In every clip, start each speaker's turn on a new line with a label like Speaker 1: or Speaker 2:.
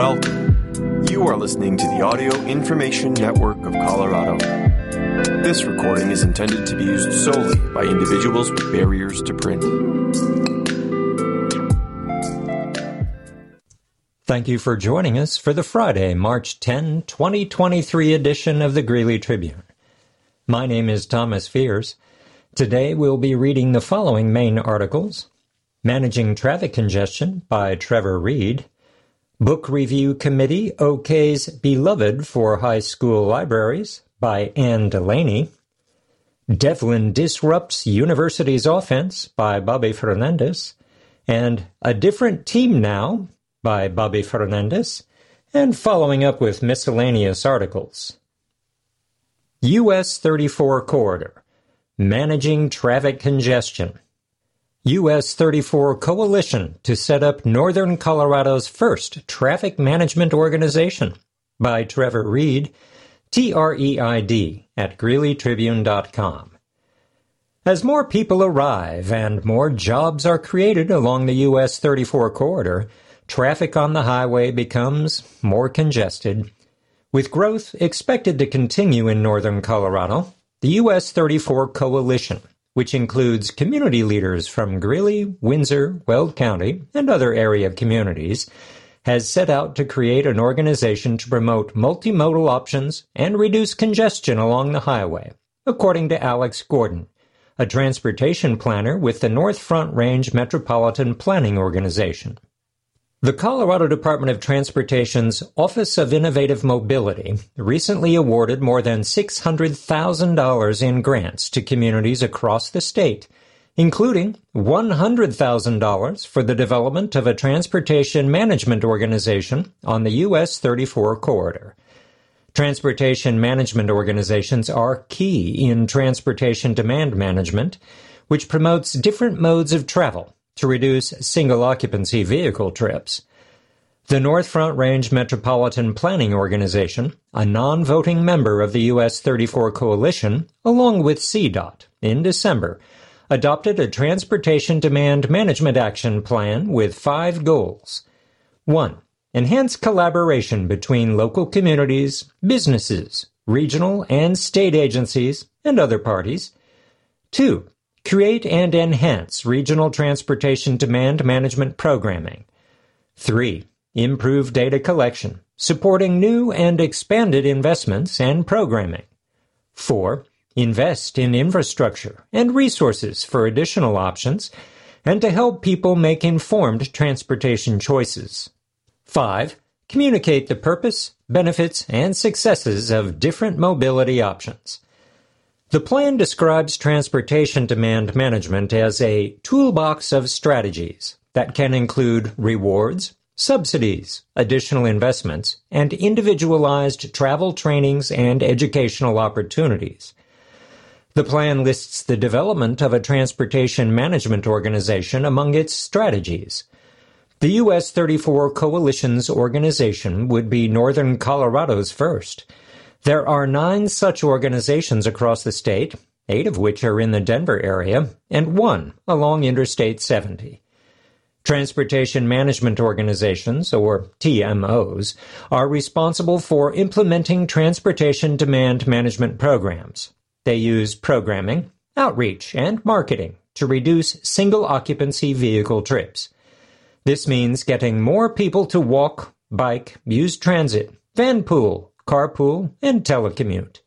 Speaker 1: Welcome. You are listening to the Audio Information Network of Colorado. This recording is intended to be used solely by individuals with barriers to print.
Speaker 2: Thank you for joining us for the Friday, March 10, 2023 edition of the Greeley Tribune. My name is Thomas Fears. Today we'll be reading the following main articles Managing Traffic Congestion by Trevor Reid, Book Review Committee OK's Beloved for High School Libraries by Anne Delaney, Devlin Disrupts University's Offense by Bobby Fernandez, and A Different Team Now by Bobby Fernandez, and following up with miscellaneous articles. US 34 Corridor Managing Traffic Congestion US 34 Coalition to set up Northern Colorado's first traffic management organization by Trevor Reid, T R E I D, at GreeleyTribune.com. As more people arrive and more jobs are created along the US 34 corridor, traffic on the highway becomes more congested. With growth expected to continue in northern Colorado, the US 34 Coalition which includes community leaders from Greeley, Windsor, Weld County, and other area communities, has set out to create an organization to promote multimodal options and reduce congestion along the highway, according to Alex Gordon, a transportation planner with the North Front Range Metropolitan Planning Organization. The Colorado Department of Transportation's Office of Innovative Mobility recently awarded more than $600,000 in grants to communities across the state, including $100,000 for the development of a transportation management organization on the US 34 corridor. Transportation management organizations are key in transportation demand management, which promotes different modes of travel to reduce single occupancy vehicle trips. The North Front Range Metropolitan Planning Organization, a non voting member of the US 34 Coalition, along with CDOT, in December, adopted a Transportation Demand Management Action Plan with five goals. 1. Enhance collaboration between local communities, businesses, regional and state agencies, and other parties. 2. Create and enhance regional transportation demand management programming. 3. Improve data collection, supporting new and expanded investments and programming. 4. Invest in infrastructure and resources for additional options and to help people make informed transportation choices. 5. Communicate the purpose, benefits, and successes of different mobility options. The plan describes transportation demand management as a toolbox of strategies that can include rewards, subsidies, additional investments, and individualized travel trainings and educational opportunities. The plan lists the development of a transportation management organization among its strategies. The US 34 Coalition's organization would be Northern Colorado's first there are nine such organizations across the state, eight of which are in the Denver area, and one along Interstate 70. Transportation Management Organizations, or TMOs, are responsible for implementing transportation demand management programs. They use programming, outreach, and marketing to reduce single occupancy vehicle trips. This means getting more people to walk, bike, use transit, vanpool, carpool, and telecommute.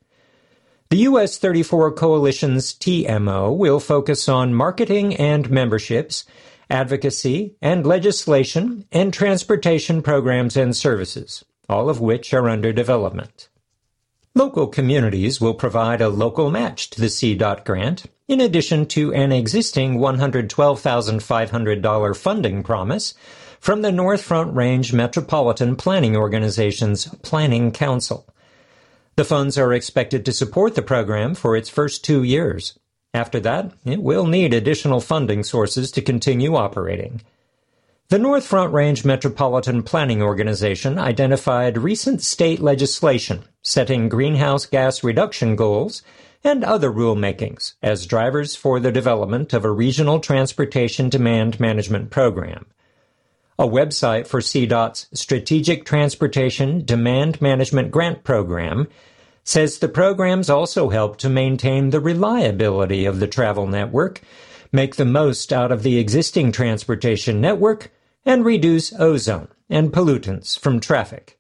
Speaker 2: The US 34 Coalition's TMO will focus on marketing and memberships, advocacy and legislation, and transportation programs and services, all of which are under development. Local communities will provide a local match to the CDOT grant, in addition to an existing $112,500 funding promise from the North Front Range Metropolitan Planning Organization's Planning Council. The funds are expected to support the program for its first two years. After that, it will need additional funding sources to continue operating. The North Front Range Metropolitan Planning Organization identified recent state legislation setting greenhouse gas reduction goals and other rulemakings as drivers for the development of a regional transportation demand management program. A website for CDOT's Strategic Transportation Demand Management Grant Program, says the programs also help to maintain the reliability of the travel network, make the most out of the existing transportation network, and reduce ozone and pollutants from traffic.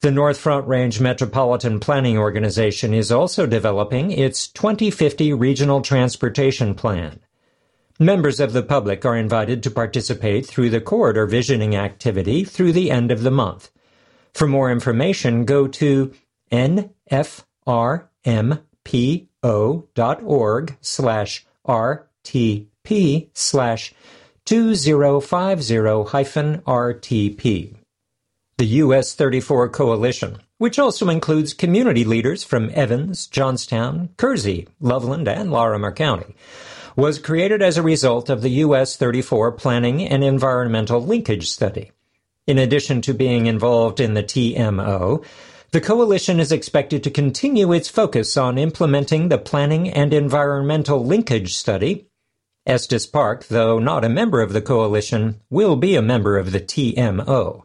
Speaker 2: The North Front Range Metropolitan Planning Organization is also developing its 2050 Regional Transportation Plan. Members of the public are invited to participate through the corridor visioning activity through the end of the month. For more information, go to nfrmpo.org slash rtp slash 2050-RTP. The U.S. 34 Coalition, which also includes community leaders from Evans, Johnstown, Kersey, Loveland, and Larimer County, was created as a result of the US 34 Planning and Environmental Linkage Study. In addition to being involved in the TMO, the coalition is expected to continue its focus on implementing the Planning and Environmental Linkage Study. Estes Park, though not a member of the coalition, will be a member of the TMO.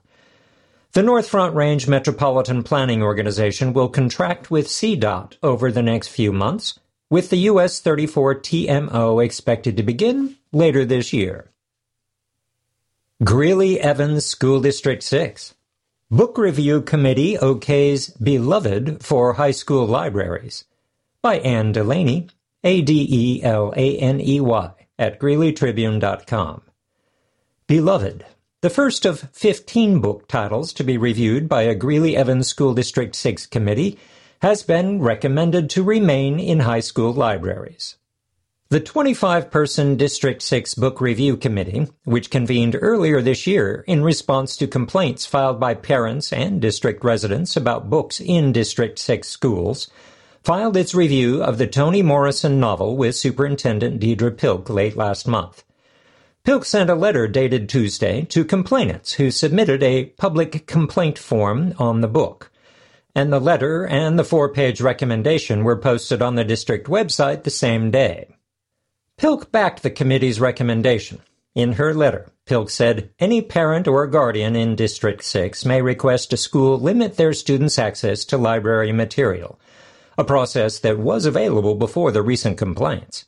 Speaker 2: The North Front Range Metropolitan Planning Organization will contract with CDOT over the next few months with the US 34 TMO expected to begin later this year. Greeley Evans School District 6 Book Review Committee OK's Beloved for High School Libraries by Anne Delaney, A D E L A N E Y, at GreeleyTribune.com. Beloved, the first of 15 book titles to be reviewed by a Greeley Evans School District 6 committee has been recommended to remain in high school libraries. The 25 person District 6 Book Review Committee, which convened earlier this year in response to complaints filed by parents and district residents about books in District 6 schools, filed its review of the Toni Morrison novel with Superintendent Deirdre Pilch late last month. Pilch sent a letter dated Tuesday to complainants who submitted a public complaint form on the book and the letter and the four page recommendation were posted on the district website the same day. Pilch backed the committee's recommendation. In her letter, Pilch said any parent or guardian in District 6 may request a school limit their students' access to library material, a process that was available before the recent complaints.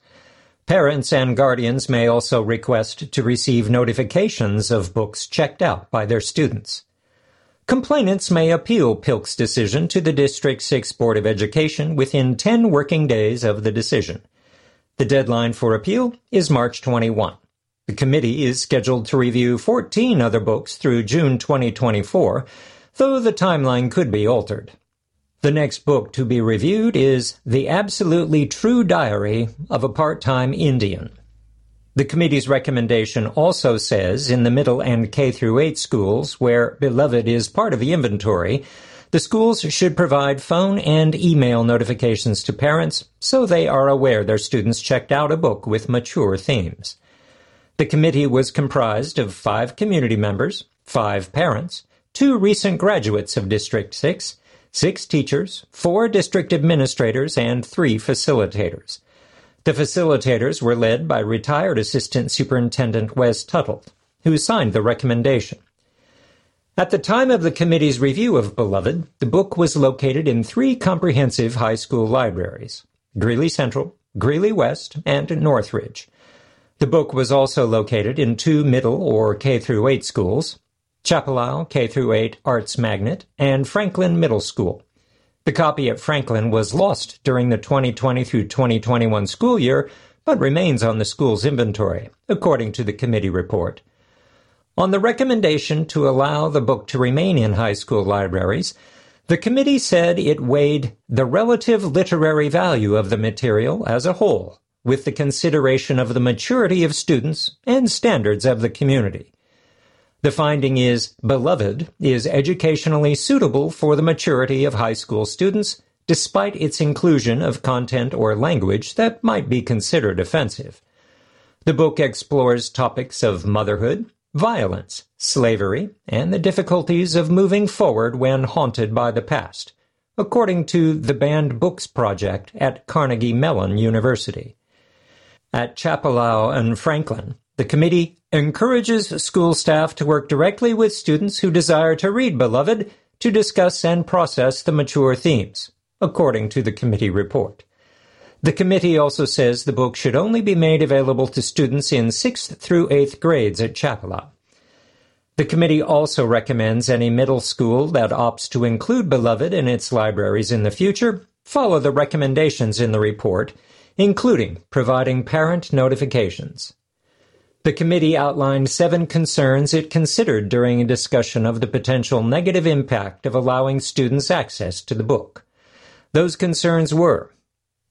Speaker 2: Parents and guardians may also request to receive notifications of books checked out by their students. Complainants may appeal Pilch's decision to the District 6 Board of Education within 10 working days of the decision. The deadline for appeal is March 21. The committee is scheduled to review 14 other books through June 2024, though the timeline could be altered. The next book to be reviewed is The Absolutely True Diary of a Part-Time Indian the committee's recommendation also says in the middle and K through 8 schools where Beloved is part of the inventory, the schools should provide phone and email notifications to parents so they are aware their students checked out a book with mature themes. The committee was comprised of five community members, five parents, two recent graduates of District 6, six teachers, four district administrators, and three facilitators. The facilitators were led by retired Assistant Superintendent Wes Tuttle, who signed the recommendation. At the time of the committee's review of Beloved, the book was located in three comprehensive high school libraries Greeley Central, Greeley West, and Northridge. The book was also located in two middle or K through 8 schools, Chappelow K through 8 Arts Magnet, and Franklin Middle School. The copy at Franklin was lost during the 2020 through 2021 school year, but remains on the school's inventory, according to the committee report. On the recommendation to allow the book to remain in high school libraries, the committee said it weighed the relative literary value of the material as a whole with the consideration of the maturity of students and standards of the community. The finding is Beloved is educationally suitable for the maturity of high school students, despite its inclusion of content or language that might be considered offensive. The book explores topics of motherhood, violence, slavery, and the difficulties of moving forward when haunted by the past, according to the Banned Books Project at Carnegie Mellon University. At Chappelow and Franklin, The committee encourages school staff to work directly with students who desire to read Beloved to discuss and process the mature themes, according to the committee report. The committee also says the book should only be made available to students in 6th through 8th grades at Chappelow. The committee also recommends any middle school that opts to include Beloved in its libraries in the future follow the recommendations in the report, including providing parent notifications. The committee outlined seven concerns it considered during a discussion of the potential negative impact of allowing students access to the book. Those concerns were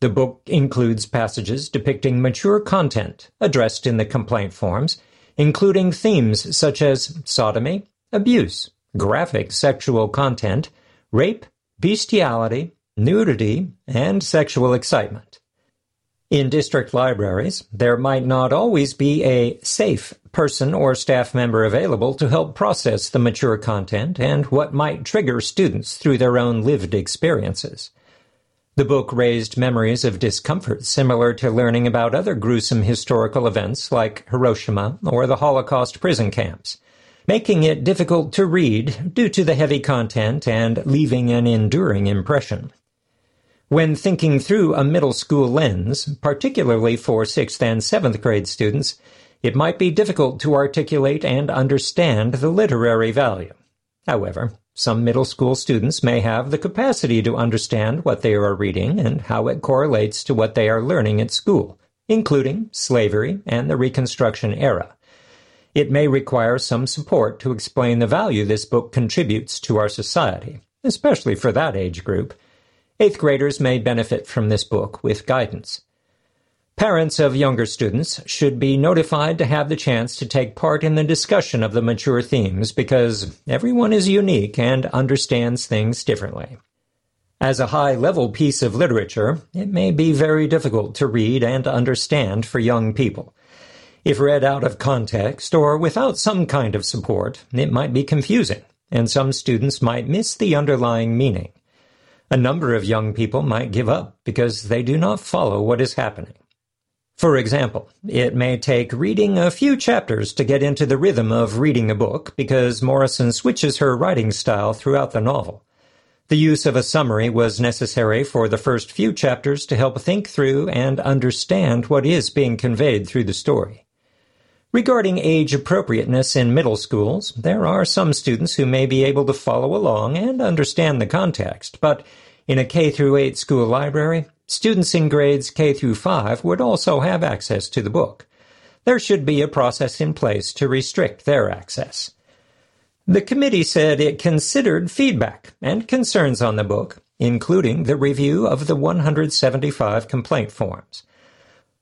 Speaker 2: the book includes passages depicting mature content addressed in the complaint forms, including themes such as sodomy, abuse, graphic sexual content, rape, bestiality, nudity, and sexual excitement. In district libraries, there might not always be a safe person or staff member available to help process the mature content and what might trigger students through their own lived experiences. The book raised memories of discomfort similar to learning about other gruesome historical events like Hiroshima or the Holocaust prison camps, making it difficult to read due to the heavy content and leaving an enduring impression. When thinking through a middle school lens, particularly for 6th and 7th grade students, it might be difficult to articulate and understand the literary value. However, some middle school students may have the capacity to understand what they are reading and how it correlates to what they are learning at school, including slavery and the Reconstruction era. It may require some support to explain the value this book contributes to our society, especially for that age group, Eighth graders may benefit from this book with guidance. Parents of younger students should be notified to have the chance to take part in the discussion of the mature themes because everyone is unique and understands things differently. As a high level piece of literature, it may be very difficult to read and understand for young people. If read out of context or without some kind of support, it might be confusing, and some students might miss the underlying meaning. A number of young people might give up because they do not follow what is happening. For example, it may take reading a few chapters to get into the rhythm of reading a book because Morrison switches her writing style throughout the novel. The use of a summary was necessary for the first few chapters to help think through and understand what is being conveyed through the story. Regarding age appropriateness in middle schools, there are some students who may be able to follow along and understand the context, but in a K through 8 school library, students in grades K through 5 would also have access to the book. There should be a process in place to restrict their access. The committee said it considered feedback and concerns on the book, including the review of the 175 complaint forms.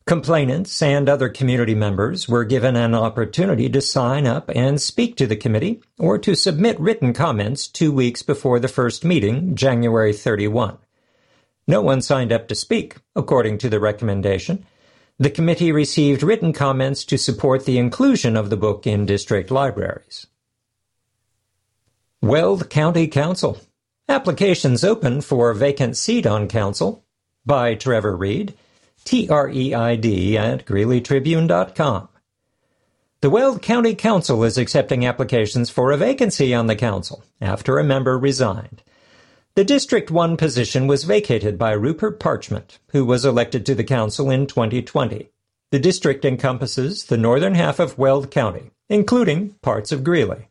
Speaker 2: Complainants and other community members were given an opportunity to sign up and speak to the committee or to submit written comments two weeks before the first meeting, January 31. No one signed up to speak, according to the recommendation. The committee received written comments to support the inclusion of the book in district libraries. Weld County Council. Applications open for vacant seat on council by Trevor Reid T-R-E-I-D at GreeleyTribune.com. The Weld County Council is accepting applications for a vacancy on the council after a member resigned. The District 1 position was vacated by Rupert Parchment, who was elected to the council in 2020. The district encompasses the northern half of Weld County, including parts of Greeley.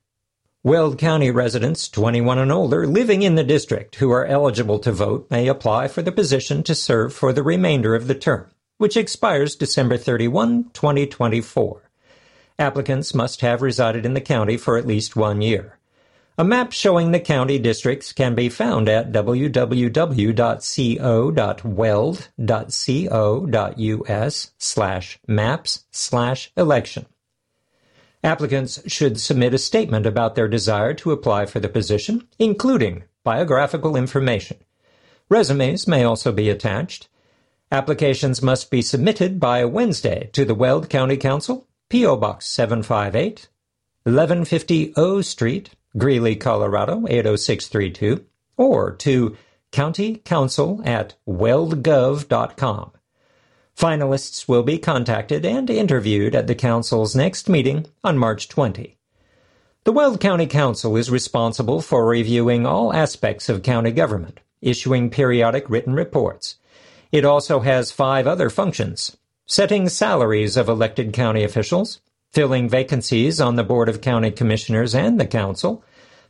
Speaker 2: Weld County residents 21 and older living in the district who are eligible to vote may apply for the position to serve for the remainder of the term, which expires December 31, 2024. Applicants must have resided in the county for at least one year. A map showing the county districts can be found at www.co.weld.co.us slash maps slash election. Applicants should submit a statement about their desire to apply for the position, including biographical information. Resumes may also be attached. Applications must be submitted by Wednesday to the Weld County Council, P.O. Box 758, 1150 O Street, Greeley, Colorado 80632, or to County Council at weldgov.com. Finalists will be contacted and interviewed at the Council's next meeting on March 20. The Weld County Council is responsible for reviewing all aspects of county government, issuing periodic written reports. It also has five other functions setting salaries of elected county officials, filling vacancies on the Board of County Commissioners and the Council,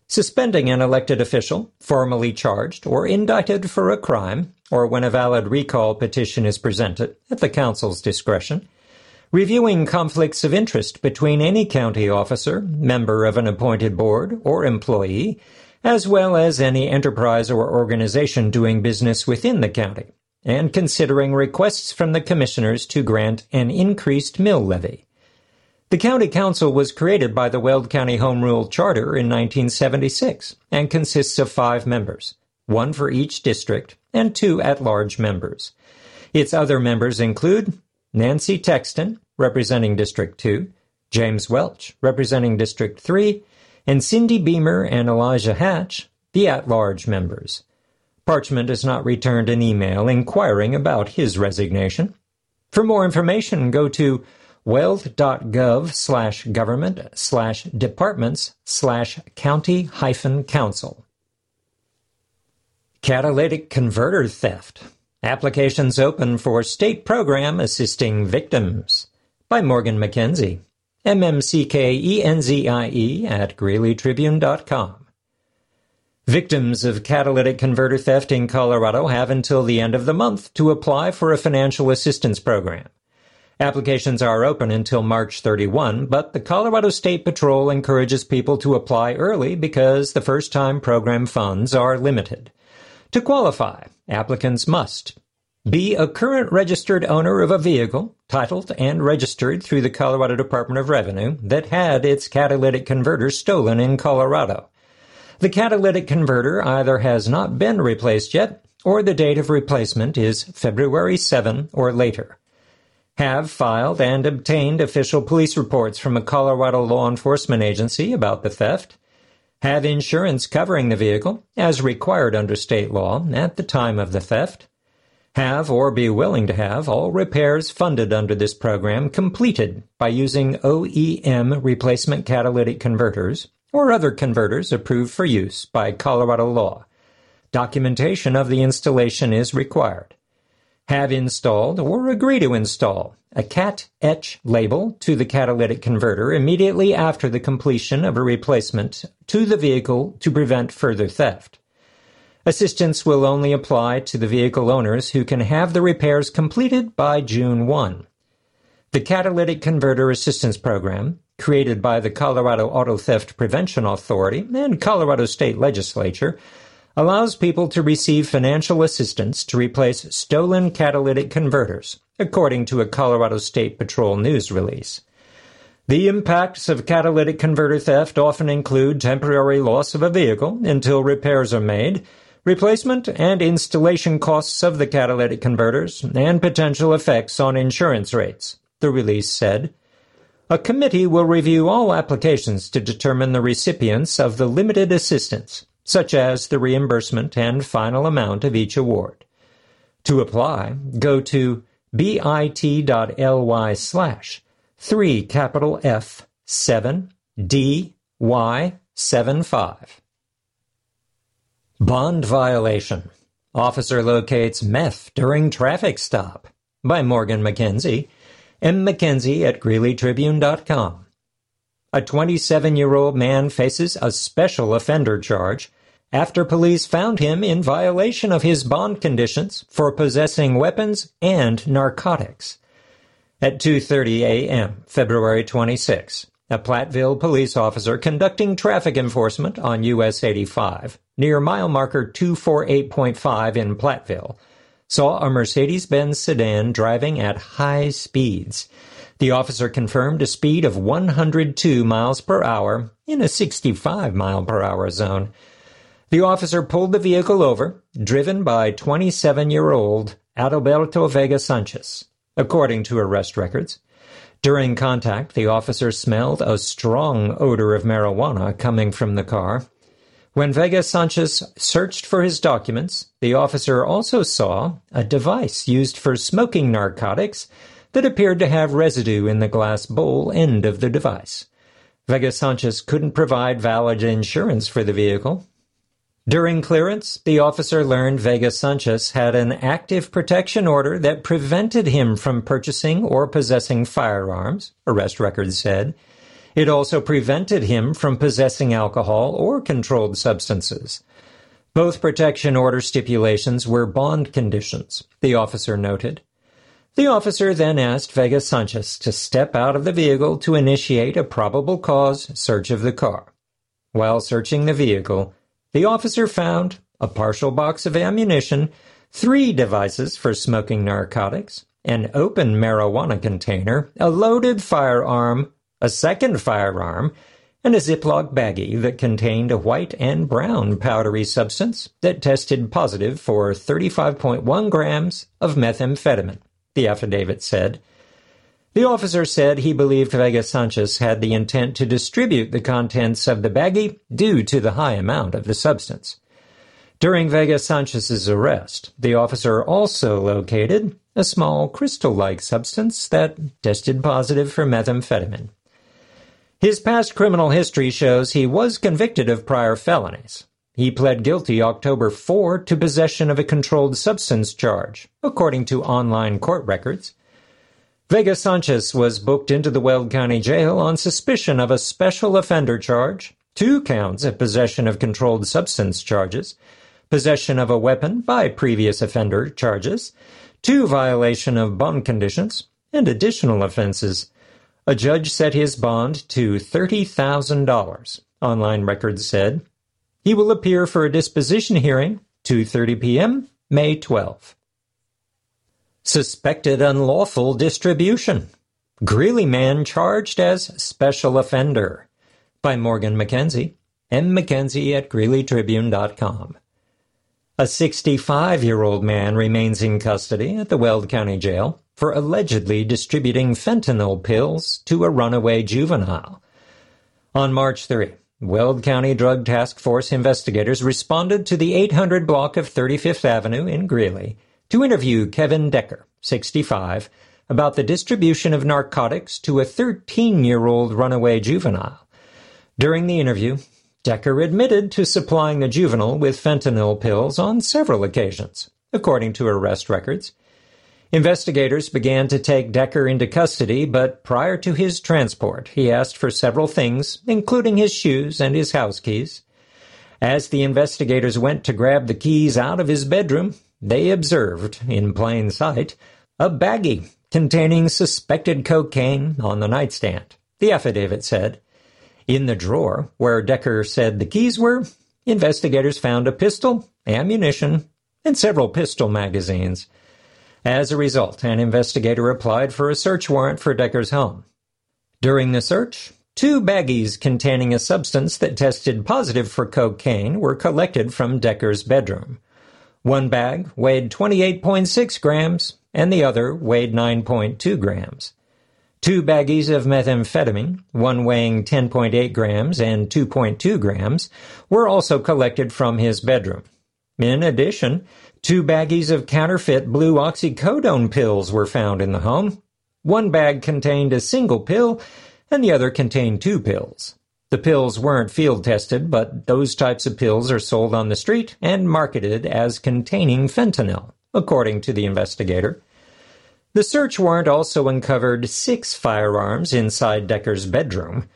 Speaker 2: suspending an elected official formally charged or indicted for a crime, or when a valid recall petition is presented at the Council's discretion, reviewing conflicts of interest between any county officer, member of an appointed board, or employee, as well as any enterprise or organization doing business within the county, and considering requests from the commissioners to grant an increased mill levy. The county council was created by the Weld County Home Rule Charter in 1976 and consists of five members, one for each district and two at-large members. Its other members include Nancy Texton, representing District 2, James Welch, representing District 3, and Cindy Beamer and Elijah Hatch, the at large members. Parchment has not returned an email inquiring about his resignation. For more information, go to weld.gov slash government slash departments slash county hyphen council. Catalytic converter theft. Applications open for state program assisting victims by Morgan McKenzie. M-M-C-K-E-N-Z-I-E at GreeleyTribune.com. Victims of catalytic converter theft in Colorado have until the end of the month to apply for a financial assistance program. Applications are open until March 31, but the Colorado State Patrol encourages people to apply early because the first time program funds are limited. To qualify, applicants must be a current registered owner of a vehicle, titled and registered through the Colorado Department of Revenue, that had its catalytic converter stolen in Colorado. The catalytic converter either has not been replaced yet, or the date of replacement is February 7 or later. Have filed and obtained official police reports from a Colorado law enforcement agency about the theft. Have insurance covering the vehicle, as required under state law, at the time of the theft have or be willing to have all repairs funded under this program completed by using OEM replacement catalytic converters or other converters approved for use by Colorado law. Documentation of the installation is required. Have installed or agree to install a CAT etch label to the catalytic converter immediately after the completion of a replacement to the vehicle to prevent further theft. Assistance will only apply to the vehicle owners who can have the repairs completed by June 1. The Catalytic Converter Assistance Program, created by the Colorado Auto Theft Prevention Authority and Colorado State Legislature, allows people to receive financial assistance to replace stolen catalytic converters, according to a Colorado State Patrol news release. The impacts of catalytic converter theft often include temporary loss of a vehicle until repairs are made, replacement and installation costs of the catalytic converters, and potential effects on insurance rates, the release said. A committee will review all applications to determine the recipients of the limited assistance, such as the reimbursement and final amount of each award. To apply, go to bit.ly slash 3 capital F 7 D Y 7 5. Bond violation. Officer locates meth during traffic stop. By Morgan McKenzie. M. McKenzie at GreeleyTribune.com. A 27 year old man faces a special offender charge after police found him in violation of his bond conditions for possessing weapons and narcotics. At 2:30 a.m., February 26, a Platteville police officer conducting traffic enforcement on US 85 near mile marker 248.5 in Platteville, saw a Mercedes Benz sedan driving at high speeds. The officer confirmed a speed of 102 miles per hour in a 65 mile per hour zone. The officer pulled the vehicle over, driven by 27 year old Adalberto Vega Sanchez, according to arrest records. During contact, the officer smelled a strong odor of marijuana coming from the car. When Vega Sanchez searched for his documents, the officer also saw a device used for smoking narcotics that appeared to have residue in the glass bowl end of the device. Vega Sanchez couldn't provide valid insurance for the vehicle. During clearance, the officer learned Vega Sanchez had an active protection order that prevented him from purchasing or possessing firearms, arrest records said. It also prevented him from possessing alcohol or controlled substances. Both protection order stipulations were bond conditions, the officer noted. The officer then asked Vega Sanchez to step out of the vehicle to initiate a probable cause search of the car. While searching the vehicle, the officer found a partial box of ammunition, three devices for smoking narcotics, an open marijuana container, a loaded firearm, a second firearm, and a Ziploc baggie that contained a white and brown powdery substance that tested positive for 35.1 grams of methamphetamine, the affidavit said. The officer said he believed Vega Sanchez had the intent to distribute the contents of the baggie due to the high amount of the substance. During Vega Sanchez's arrest, the officer also located a small crystal like substance that tested positive for methamphetamine. His past criminal history shows he was convicted of prior felonies. He pled guilty October 4 to possession of a controlled substance charge, according to online court records. Vega Sanchez was booked into the Weld County Jail on suspicion of a special offender charge, two counts of possession of controlled substance charges, possession of a weapon by previous offender charges, two violation of bond conditions, and additional offenses a judge set his bond to $30,000, online records said. He will appear for a disposition hearing 2:30 p.m. May 12. Suspected unlawful distribution. Greeley man charged as special offender by Morgan McKenzie. M. McKenzie at GreeleyTribune.com. A 65 year old man remains in custody at the Weld County Jail for allegedly distributing fentanyl pills to a runaway juvenile. On March 3, Weld County Drug Task Force investigators responded to the 800 block of 35th Avenue in Greeley to interview Kevin Decker, 65, about the distribution of narcotics to a 13 year old runaway juvenile. During the interview, Decker admitted to supplying the juvenile with fentanyl pills on several occasions, according to arrest records. Investigators began to take Decker into custody, but prior to his transport, he asked for several things, including his shoes and his house keys. As the investigators went to grab the keys out of his bedroom, they observed, in plain sight, a baggie containing suspected cocaine on the nightstand, the affidavit said. In the drawer, where Decker said the keys were, investigators found a pistol, ammunition, and several pistol magazines. As a result, an investigator applied for a search warrant for Decker's home. During the search, two baggies containing a substance that tested positive for cocaine were collected from Decker's bedroom. One bag weighed 28.6 grams, and the other weighed 9.2 grams. Two baggies of methamphetamine, one weighing 10.8 grams and 2.2 grams, were also collected from his bedroom. In addition, Two baggies of counterfeit blue oxycodone pills were found in the home. One bag contained a single pill, and the other contained two pills. The pills weren't field tested, but those types of pills are sold on the street and marketed as containing fentanyl, according to the investigator. The search warrant also uncovered six firearms inside Decker's bedroom.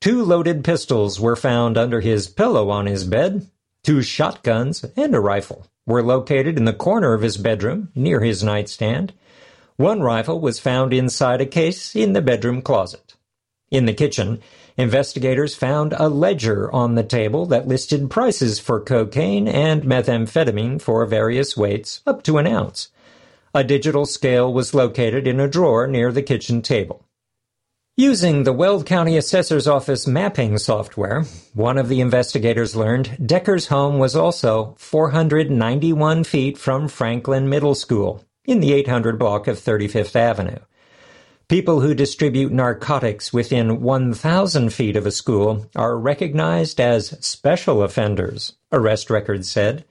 Speaker 2: Two loaded pistols were found under his pillow on his bed, two shotguns, and a rifle were located in the corner of his bedroom near his nightstand. One rifle was found inside a case in the bedroom closet. In the kitchen, investigators found a ledger on the table that listed prices for cocaine and methamphetamine for various weights up to an ounce. A digital scale was located in a drawer near the kitchen table. Using the Weld County Assessor's Office mapping software, one of the investigators learned Decker's home was also 491 feet from Franklin Middle School in the 800 block of 35th Avenue. People who distribute narcotics within 1,000 feet of a school are recognized as special offenders, arrest records said.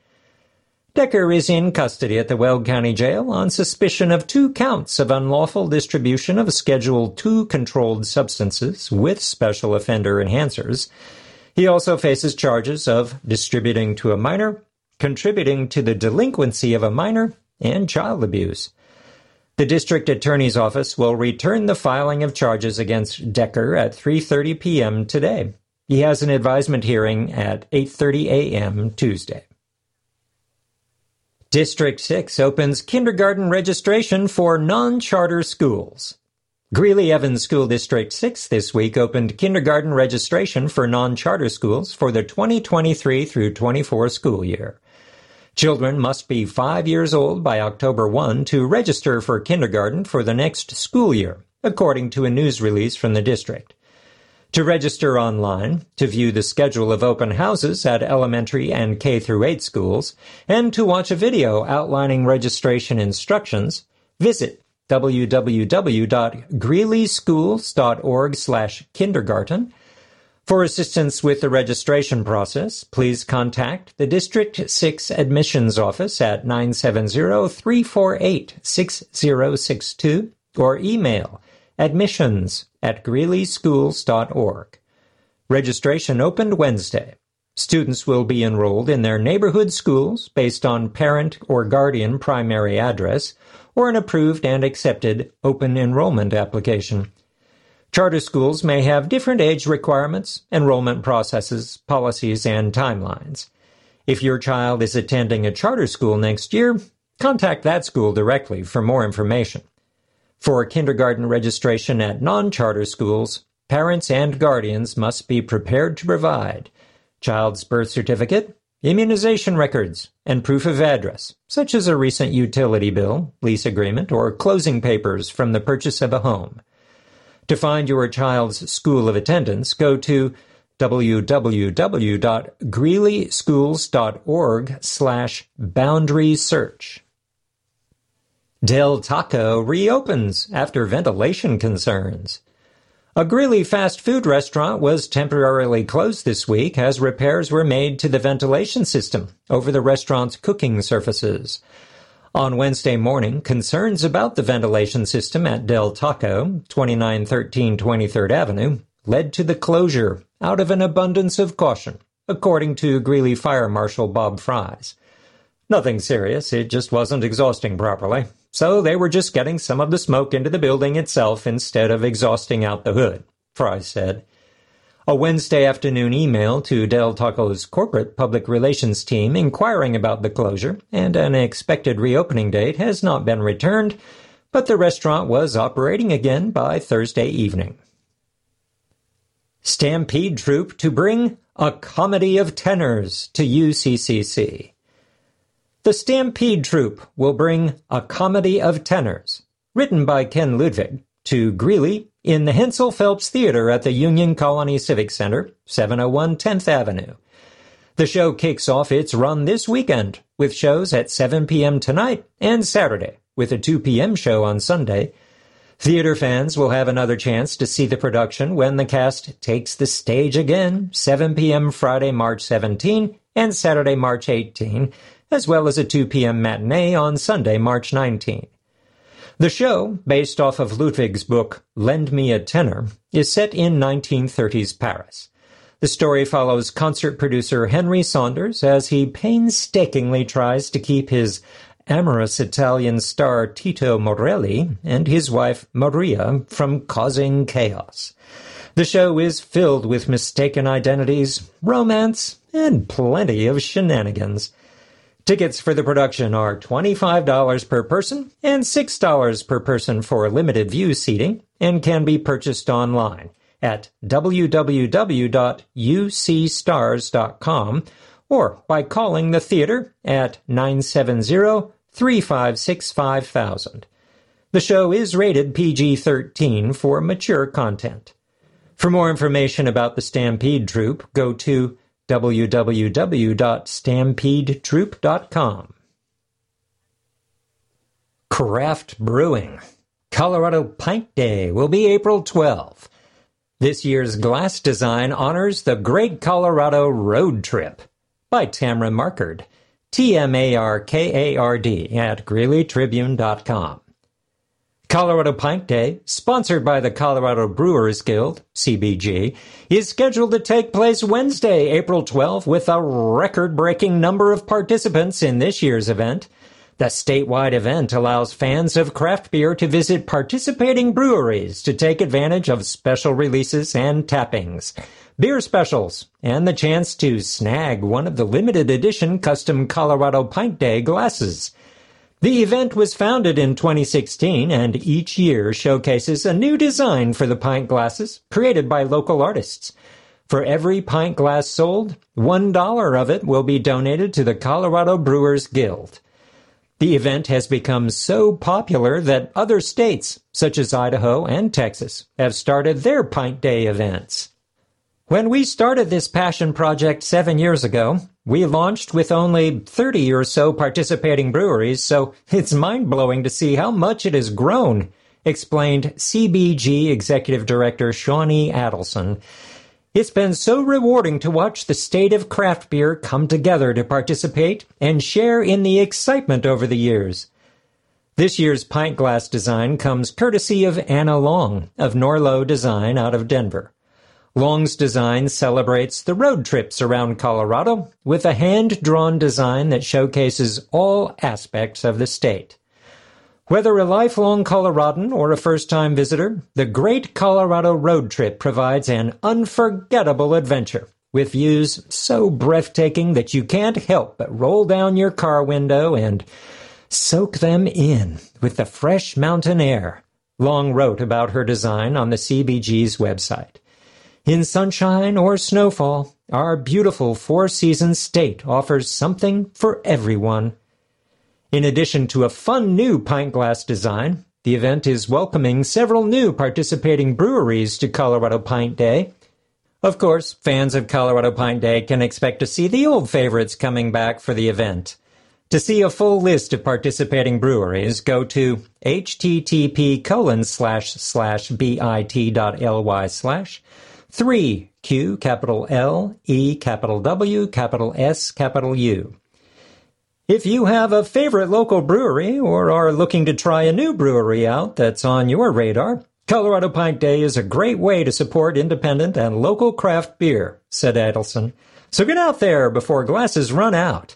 Speaker 2: Decker is in custody at the Weld County Jail on suspicion of two counts of unlawful distribution of Schedule II controlled substances with special offender enhancers. He also faces charges of distributing to a minor, contributing to the delinquency of a minor, and child abuse. The district attorney's office will return the filing of charges against Decker at 3:30 p.m. today. He has an advisement hearing at 8:30 a.m. Tuesday. District 6 opens kindergarten registration for non-charter schools. Greeley Evans School District 6 this week opened kindergarten registration for non-charter schools for the 2023 through 24 school year. Children must be 5 years old by October 1 to register for kindergarten for the next school year, according to a news release from the district to register online, to view the schedule of open houses at elementary and K through 8 schools, and to watch a video outlining registration instructions, visit www.greeleyschools.org/kindergarten. For assistance with the registration process, please contact the District 6 Admissions Office at 970-348-6062 or email admissions at greeleyschools.org. Registration opened Wednesday. Students will be enrolled in their neighborhood schools based on parent or guardian primary address or an approved and accepted open enrollment application. Charter schools may have different age requirements, enrollment processes, policies, and timelines. If your child is attending a charter school next year, contact that school directly for more information. For kindergarten registration at non-charter schools, parents and guardians must be prepared to provide child's birth certificate, immunization records, and proof of address, such as a recent utility bill, lease agreement, or closing papers from the purchase of a home. To find your child's school of attendance, go to www.greeleyschools.org slash boundary search. Del Taco reopens after ventilation concerns. A Greeley fast food restaurant was temporarily closed this week as repairs were made to the ventilation system over the restaurant's cooking surfaces. On Wednesday morning, concerns about the ventilation system at Del Taco, 2913 23rd Avenue, led to the closure out of an abundance of caution, according to Greeley Fire Marshal Bob Fries. Nothing serious, it just wasn't exhausting properly. So they were just getting some of the smoke into the building itself instead of exhausting out the hood, Fry said. A Wednesday afternoon email to Del Taco's corporate public relations team inquiring about the closure and an expected reopening date has not been returned, but the restaurant was operating again by Thursday evening. Stampede Troupe to bring a comedy of tenors to UCCC. The Stampede Troupe will bring A Comedy of Tenors, written by Ken Ludwig, to Greeley in the Hensel Phelps Theater at the Union Colony Civic Center, 701 10th Avenue. The show kicks off its run this weekend with shows at 7 p.m. tonight and Saturday, with a 2 p.m. show on Sunday. Theater fans will have another chance to see the production when the cast takes the stage again, 7 p.m. Friday, March 17 and Saturday, March 18 as well as a 2 p.m. matinee on Sunday, March 19. The show, based off of Ludwig's book Lend Me a Tenor, is set in 1930s Paris. The story follows concert producer Henry Saunders as he painstakingly tries to keep his amorous Italian star Tito Morelli and his wife Maria from causing chaos. The show is filled with mistaken identities, romance, and plenty of shenanigans. Tickets for the production are $25 per person and $6 per person for limited view seating and can be purchased online at www.ucstars.com or by calling the theater at 970 356 5000. The show is rated PG 13 for mature content. For more information about the Stampede Troupe, go to www.stampedetroop.com. Craft Brewing. Colorado Pint Day will be April 12. This year's glass design honors the Great Colorado Road Trip by Tamara Markard, T M A R K A R D, at GreeleyTribune.com. Colorado Pint Day, sponsored by the Colorado Brewers Guild, CBG, is scheduled to take place Wednesday, April 12, with a record breaking number of participants in this year's event. The statewide event allows fans of craft beer to visit participating breweries to take advantage of special releases and tappings, beer specials, and the chance to snag one of the limited edition custom Colorado Pint Day glasses. The event was founded in 2016 and each year showcases a new design for the pint glasses created by local artists. For every pint glass sold, $1 of it will be donated to the Colorado Brewers Guild. The event has become so popular that other states, such as Idaho and Texas, have started their Pint Day events. When we started this passion project seven years ago, we launched with only 30 or so participating breweries, so it's mind blowing to see how much it has grown, explained CBG Executive Director Shawnee Adelson it's been so rewarding to watch the state of craft beer come together to participate and share in the excitement over the years. This year's pint glass design comes courtesy of Anna Long of Norlow Design out of Denver. Long's design celebrates the road trips around Colorado with a hand drawn design that showcases all aspects of the state. Whether a lifelong Coloradan or a first time visitor, the Great Colorado Road Trip provides an unforgettable adventure with views so breathtaking that you can't help but roll down your car window and soak them in with the fresh mountain air. Long wrote about her design on the CBG's website. In sunshine or snowfall, our beautiful four seasons state offers something for everyone. In addition to a fun new pint glass design, the event is welcoming several new participating breweries to Colorado Pint Day. Of course, fans of Colorado Pint Day can expect to see the old favorites coming back for the event. To see a full list of participating breweries, go to http colon slash slash slash 3q capital L E capital W capital S capital U. If you have a favorite local brewery or are looking to try a new brewery out that's on your radar, Colorado Pint Day is a great way to support independent and local craft beer, said Adelson. So get out there before glasses run out.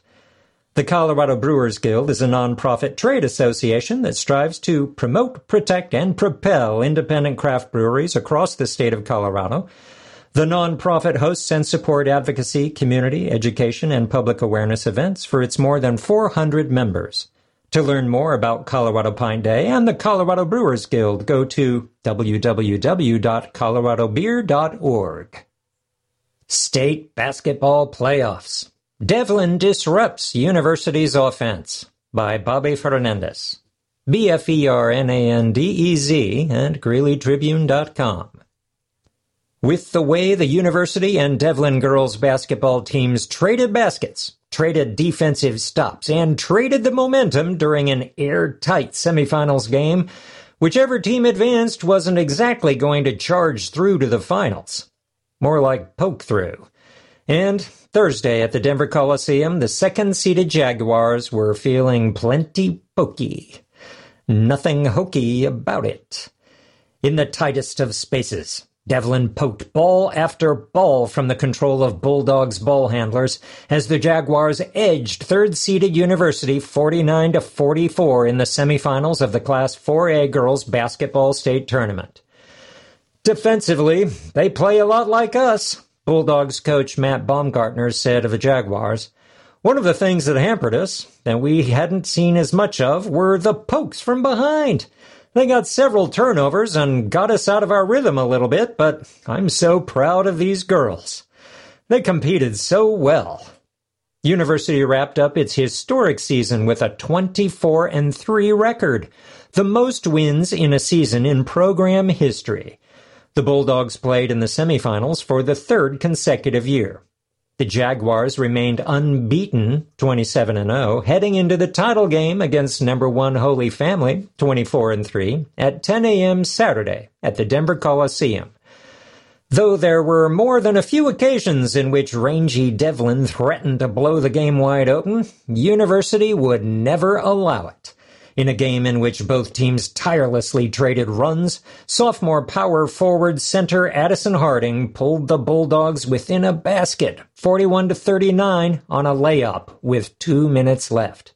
Speaker 2: The Colorado Brewers Guild is a nonprofit trade association that strives to promote, protect, and propel independent craft breweries across the state of Colorado. The nonprofit hosts and support advocacy, community, education, and public awareness events for its more than 400 members. To learn more about Colorado Pint Day and the Colorado Brewers Guild, go to www.coloradobeer.org. State Basketball Playoffs. Devlin disrupts University's offense by Bobby Fernandez. B F E R N A N D E Z and GreeleyTribune.com. With the way the university and Devlin girls basketball teams traded baskets, traded defensive stops, and traded the momentum during an airtight semifinals game, whichever team advanced wasn't exactly going to charge through to the finals. More like poke through. And Thursday at the Denver Coliseum, the second seeded Jaguars were feeling plenty pokey. Nothing hokey about it. In the tightest of spaces, Devlin poked ball after ball from the control of Bulldogs ball handlers as the Jaguars edged third-seeded University 49 to 44 in the semifinals of the Class 4A girls basketball state tournament. Defensively, they play a lot like us, Bulldogs coach Matt Baumgartner said of the Jaguars. One of the things that hampered us, that we hadn't seen as much of, were the pokes from behind. They got several turnovers and got us out of our rhythm a little bit, but I'm so proud of these girls. They competed so well. University wrapped up its historic season with a 24 and 3 record, the most wins in a season in program history. The Bulldogs played in the semifinals for the third consecutive year. The Jaguars remained unbeaten, 27 and 0, heading into the title game against number 1 Holy Family, 24 and 3, at 10 a.m. Saturday at the Denver Coliseum. Though there were more than a few occasions in which rangy Devlin threatened to blow the game wide open, University would never allow it. In a game in which both teams tirelessly traded runs, sophomore power forward center Addison Harding pulled the Bulldogs within a basket, 41 to 39 on a layup with 2 minutes left.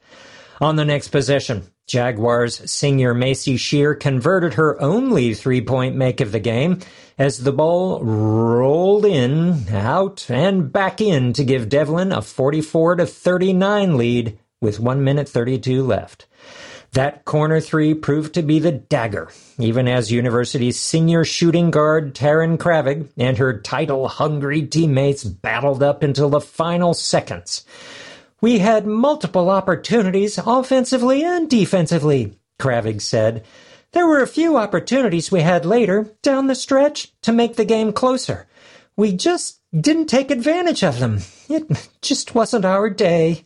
Speaker 2: On the next possession, Jaguars senior Macy Shear converted her only three-point make of the game as the ball rolled in, out, and back in to give Devlin a 44 to 39 lead with 1 minute 32 left. That corner three proved to be the dagger, even as University's senior shooting guard Taryn Kravig and her title hungry teammates battled up until the final seconds. We had multiple opportunities offensively and defensively, Kravig said. There were a few opportunities we had later, down the stretch, to make the game closer. We just didn't take advantage of them. It just wasn't our day.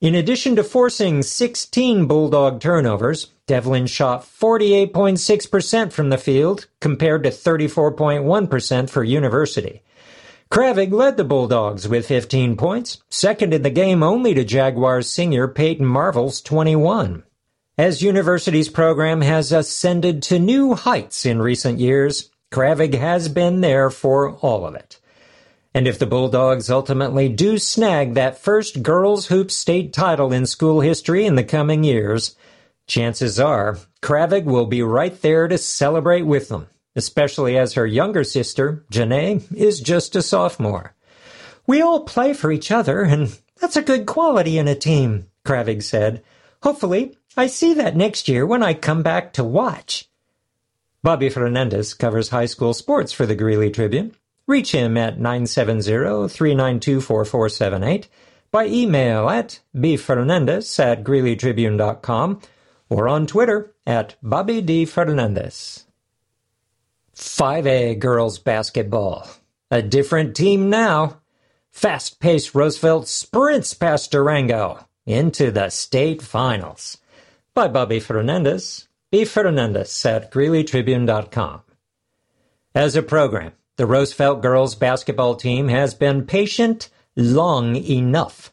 Speaker 2: In addition to forcing 16 Bulldog turnovers, Devlin shot 48.6% from the field compared to 34.1% for University. Kravig led the Bulldogs with 15 points, second in the game only to Jaguars senior Peyton Marvel's 21. As University's program has ascended to new heights in recent years, Kravig has been there for all of it. And if the Bulldogs ultimately do snag that first girls hoop state title in school history in the coming years, chances are Kravig will be right there to celebrate with them, especially as her younger sister, Janae, is just a sophomore. We all play for each other, and that's a good quality in a team, Kravig said. Hopefully, I see that next year when I come back to watch. Bobby Fernandez covers high school sports for the Greeley Tribune. Reach him at 970-392-4478, by email at bfernandez at greeleytribune.com, or on Twitter at Bobby D. Fernandez. 5A girls basketball. A different team now. Fast-paced Roosevelt sprints past Durango into the state finals. By Bobby Fernandez, B. Fernandez at greeleytribune.com. As a program, the Roosevelt girls basketball team has been patient long enough.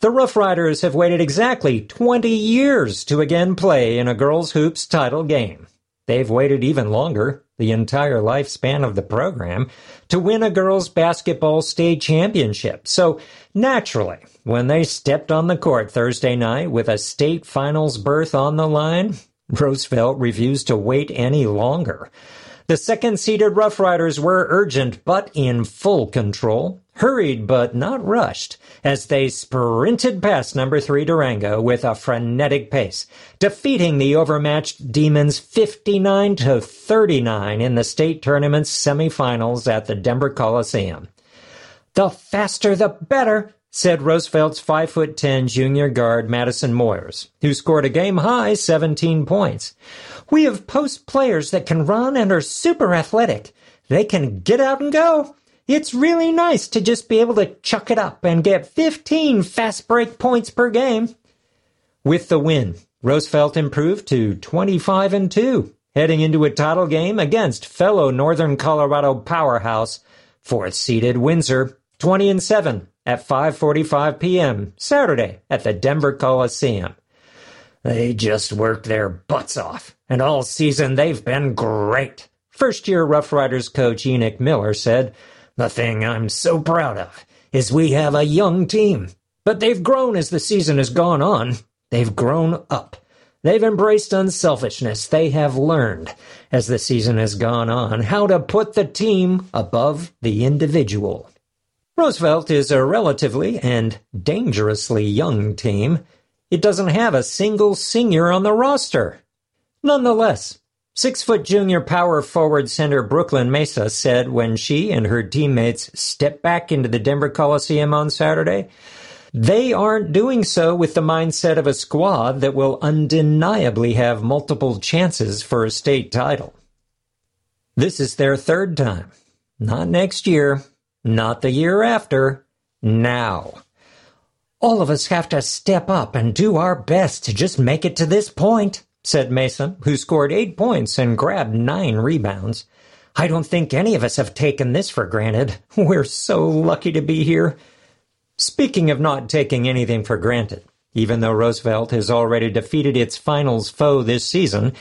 Speaker 2: The Rough Riders have waited exactly 20 years to again play in a girls hoops title game. They've waited even longer, the entire lifespan of the program, to win a girls basketball state championship. So naturally, when they stepped on the court Thursday night with a state finals berth on the line, Roosevelt refused to wait any longer. The second seeded Rough Riders were urgent but in full control, hurried but not rushed, as they sprinted past number three Durango with a frenetic pace, defeating the overmatched Demons 59 to 39 in the state tournament's semifinals at the Denver Coliseum. The faster the better, said Roosevelt's 5 foot 10 junior guard Madison Moyers, who scored a game high 17 points. We have post players that can run and are super athletic. They can get out and go. It's really nice to just be able to chuck it up and get 15 fast break points per game. With the win, Roosevelt improved to 25 and 2, heading into a title game against fellow Northern Colorado powerhouse, fourth seeded Windsor, 20 and 7 at 5:45 p.m. Saturday at the Denver Coliseum. They just worked their butts off, and all season they've been great. First year Rough Riders coach Enoch Miller said, The thing I'm so proud of is we have a young team, but they've grown as the season has gone on. They've grown up. They've embraced unselfishness. They have learned, as the season has gone on, how to put the team above the individual. Roosevelt is a relatively and dangerously young team. It doesn't have a single senior on the roster. Nonetheless, six foot junior power forward center Brooklyn Mesa said when she and her teammates stepped back into the Denver Coliseum on Saturday, they aren't doing so with the mindset of a squad that will undeniably have multiple chances for a state title. This is their third time. Not next year, not the year after, now. All of us have to step up and do our best to just make it to this point, said Mason, who scored eight points and grabbed nine rebounds. I don't think any of us have taken this for granted. We're so lucky to be here. Speaking of not taking anything for granted, even though Roosevelt has already defeated its finals foe this season,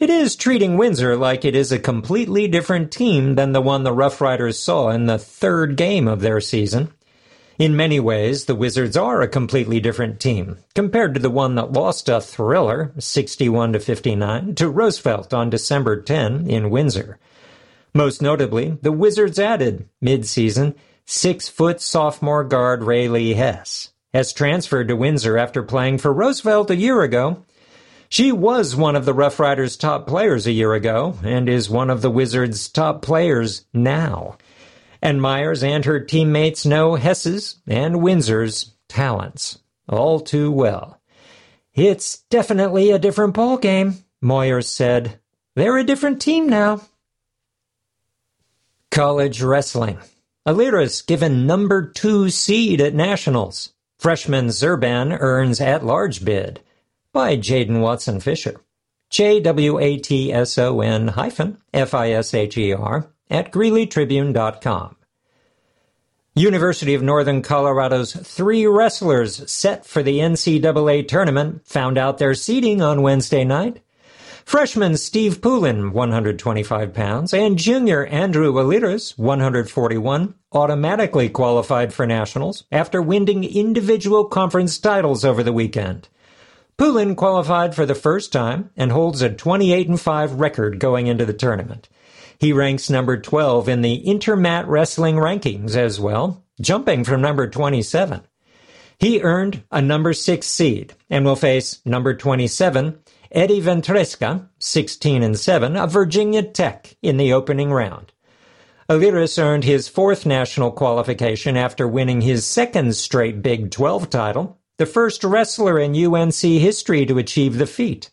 Speaker 2: it is treating Windsor like it is a completely different team than the one the Rough Riders saw in the third game of their season. In many ways, the Wizards are a completely different team compared to the one that lost a thriller, 61 to 59, to Roosevelt on December 10 in Windsor. Most notably, the Wizards added, mid-season, six-foot sophomore guard Rae'Lee Hess, has transferred to Windsor after playing for Roosevelt a year ago. She was one of the Rough Riders' top players a year ago and is one of the Wizards' top players now and Moyers and her teammates know Hess's and Windsor's talents all too well. It's definitely a different ball game, Moyers said. They're a different team now. College wrestling. Alirez given number two seed at nationals. Freshman Zurban earns at-large bid by Jaden Watson Fisher. J W A T S O N hyphen F I S H E R at GreeleyTribune.com. University of Northern Colorado's three wrestlers set for the NCAA tournament found out their seeding on Wednesday night. Freshman Steve Poulin, 125 pounds, and junior Andrew Alirez, 141, automatically qualified for nationals after winning individual conference titles over the weekend. Poulin qualified for the first time and holds a 28 5 record going into the tournament. He ranks number 12 in the Intermat Wrestling rankings as well, jumping from number 27. He earned a number 6 seed and will face number 27 Eddie Ventresca, 16 and 7, of Virginia Tech in the opening round. Alirez earned his fourth national qualification after winning his second straight Big 12 title, the first wrestler in UNC history to achieve the feat.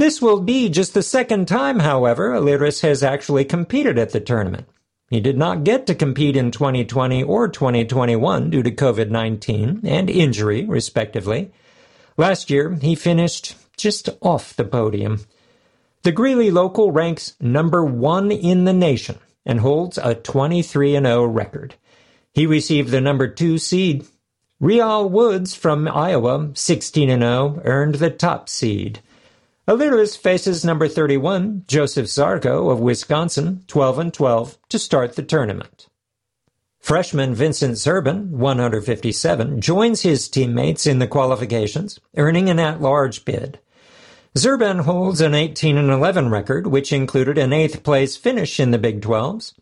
Speaker 2: This will be just the second time, however, Alirez has actually competed at the tournament. He did not get to compete in 2020 or 2021 due to COVID 19 and injury, respectively. Last year, he finished just off the podium. The Greeley local ranks number one in the nation and holds a 23 0 record. He received the number two seed. Real Woods from Iowa, 16 0, earned the top seed. Alirez faces number 31, Joseph Zargo of Wisconsin, 12 and 12, to start the tournament. Freshman Vincent Zurban, 157, joins his teammates in the qualifications, earning an at-large bid. Zurban holds an 18 and 11 record, which included an eighth place finish in the Big 12s.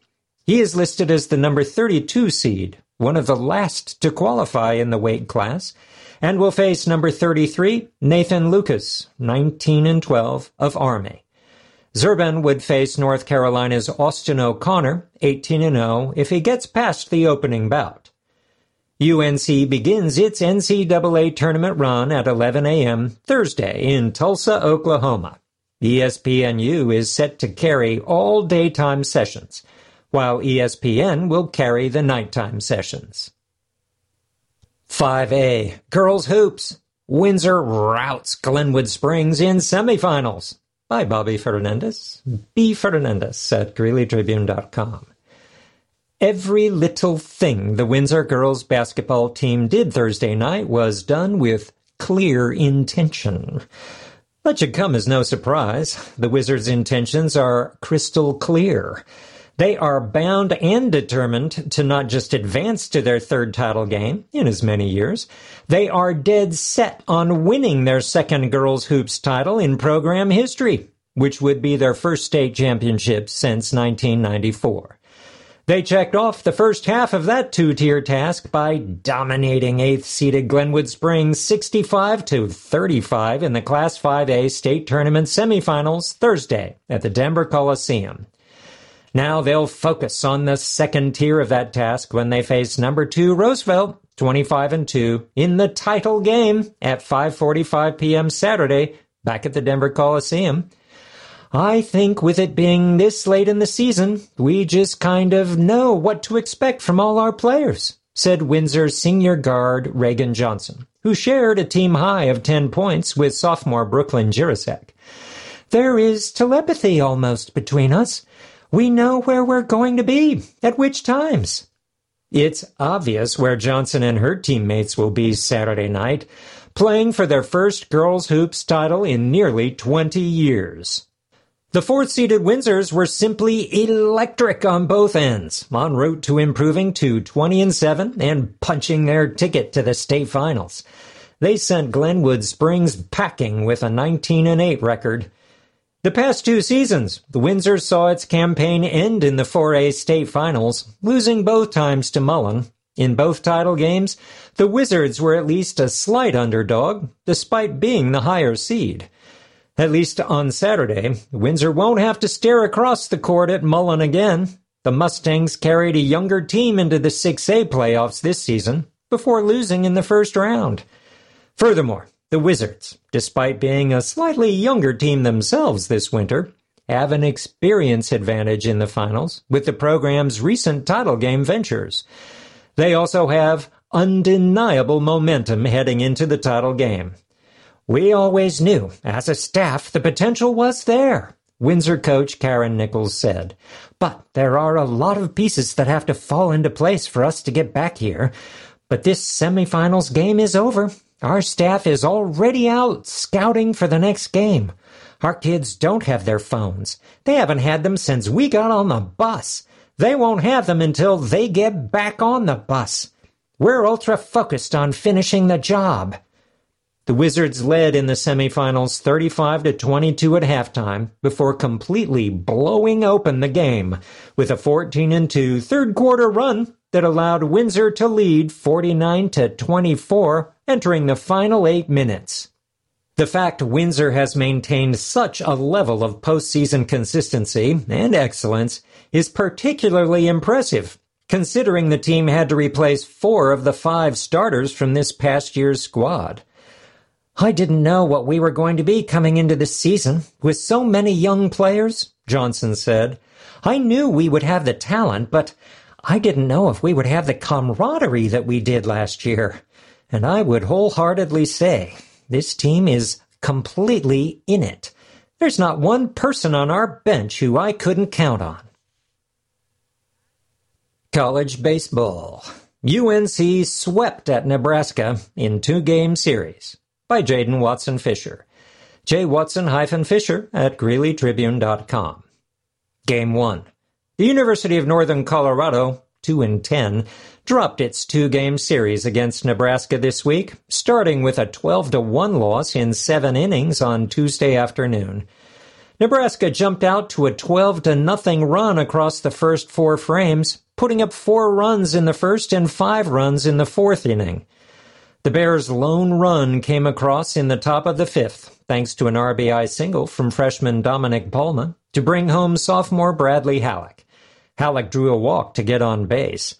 Speaker 2: He is listed as the number 32 seed, one of the last to qualify in the weight class, and will face number 33, Nathan Lucas, 19 and 12 of Army. Zurban would face North Carolina's Austin O'Connor, 18 and 0, if he gets past the opening bout. UNC begins its NCAA tournament run at 11 a.m. Thursday in Tulsa, Oklahoma. ESPNU is set to carry all daytime sessions, while ESPN will carry the nighttime sessions. 5A, Girls Hoops. Windsor routs Glenwood Springs in semifinals by Bobby Fernandez. B. Fernandez at GreeleyTribune.com. Every little thing the Windsor girls basketball team did Thursday night was done with clear intention. That should come as no surprise. The Wizards' intentions are crystal clear. They are bound and determined to not just advance to their third title game in as many years, they are dead set on winning their second girls hoops title in program history, which would be their first state championship since 1994. They checked off the first half of that two-tier task by dominating 8th seeded Glenwood Springs 65 to 35 in the Class 5A state tournament semifinals Thursday at the Denver Coliseum. Now they'll focus on the second tier of that task when they face number 2 Roosevelt 25 and 2 in the title game at 5:45 p.m. Saturday back at the Denver Coliseum. I think with it being this late in the season, we just kind of know what to expect from all our players, said Windsor senior guard Reagan Johnson, who shared a team high of 10 points with sophomore Brooklyn Jirasek. There is telepathy almost between us. We know where we're going to be, at which times. It's obvious where Johnson and her teammates will be Saturday night, playing for their first girls' hoops title in nearly 20 years. The fourth seeded Windsors were simply electric on both ends, en route to improving to 20 and 7 and punching their ticket to the state finals. They sent Glenwood Springs packing with a 19 and 8 record. The past two seasons, the Windsor saw its campaign end in the 4A state finals, losing both times to Mullen. In both title games, the Wizards were at least a slight underdog, despite being the higher seed. At least on Saturday, Windsor won't have to stare across the court at Mullen again. The Mustangs carried a younger team into the 6A playoffs this season before losing in the first round. Furthermore, the Wizards, despite being a slightly younger team themselves this winter, have an experience advantage in the finals with the program's recent title game ventures. They also have undeniable momentum heading into the title game. We always knew, as a staff, the potential was there, Windsor coach Karen Nichols said. But there are a lot of pieces that have to fall into place for us to get back here. But this semifinals game is over, our staff is already out scouting for the next game. Our kids don't have their phones. They haven't had them since we got on the bus. They won't have them until they get back on the bus. We're ultra focused on finishing the job. The Wizards led in the semifinals 35 to 22 at halftime before completely blowing open the game with a 14 and 2 third quarter run that allowed Windsor to lead 49 to 24 entering the final 8 minutes. The fact Windsor has maintained such a level of postseason consistency and excellence is particularly impressive, considering the team had to replace four of the five starters from this past year's squad. I didn't know what we were going to be coming into this season with so many young players, Johnson said. I knew we would have the talent, but I didn't know if we would have the camaraderie that we did last year. And I would wholeheartedly say this team is completely in it. There's not one person on our bench who I couldn't count on. College baseball. UNC swept at Nebraska in two game series by Jaden Watson Fisher. J. Watson Fisher at GreeleyTribune.com. Game 1. The University of Northern Colorado, 2 and 10, dropped its two-game series against Nebraska this week, starting with a 12 to 1 loss in 7 innings on Tuesday afternoon. Nebraska jumped out to a 12 to nothing run across the first 4 frames, putting up 4 runs in the first and 5 runs in the fourth inning. The Bears' lone run came across in the top of the fifth, thanks to an RBI single from freshman Dominic Palma to bring home sophomore Bradley Halleck. Halleck drew a walk to get on base.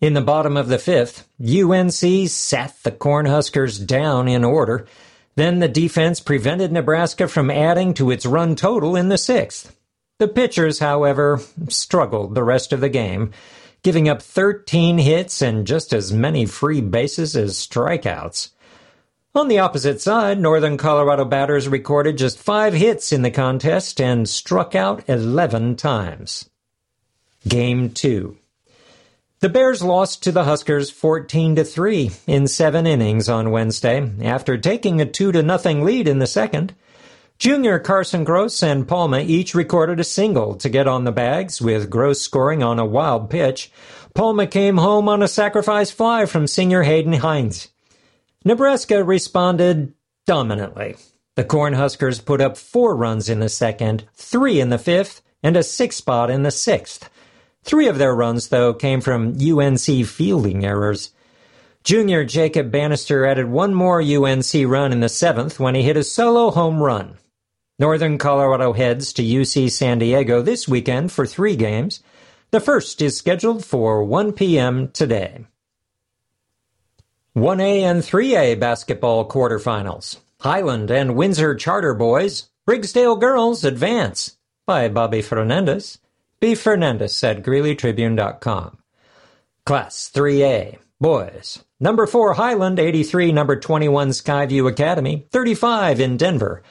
Speaker 2: In the bottom of the fifth, UNC sat the Cornhuskers down in order. Then the defense prevented Nebraska from adding to its run total in the sixth. The pitchers, however, struggled the rest of the game, giving up 13 hits and just as many free bases as strikeouts. On the opposite side, Northern Colorado batters recorded just five hits in the contest and struck out 11 times. Game 2. The Bears lost to the Huskers 14 to 3 in 7 innings on Wednesday after taking a 2 to nothing lead in the second. Junior Carson Gross and Palma each recorded a single to get on the bags, with Gross scoring on a wild pitch. Palma came home on a sacrifice fly from senior Hayden Hines. Nebraska responded dominantly. The Cornhuskers put up four runs in the second, three in the fifth, and a six spot in the sixth. Three of their runs, though, came from UNC fielding errors. Junior Jacob Bannister added one more UNC run in the seventh when he hit a solo home run. Northern Colorado heads to UC San Diego this weekend for three games. The first is scheduled for 1 p.m. today. 1A and 3A basketball quarterfinals. Highland and Windsor Charter Boys, Briggsdale Girls advance by Bobby Fernandez. B. Fernandez at GreeleyTribune.com. Class 3A, boys. Number 4, Highland, 83. Number 21, Skyview Academy, 35 in Denver.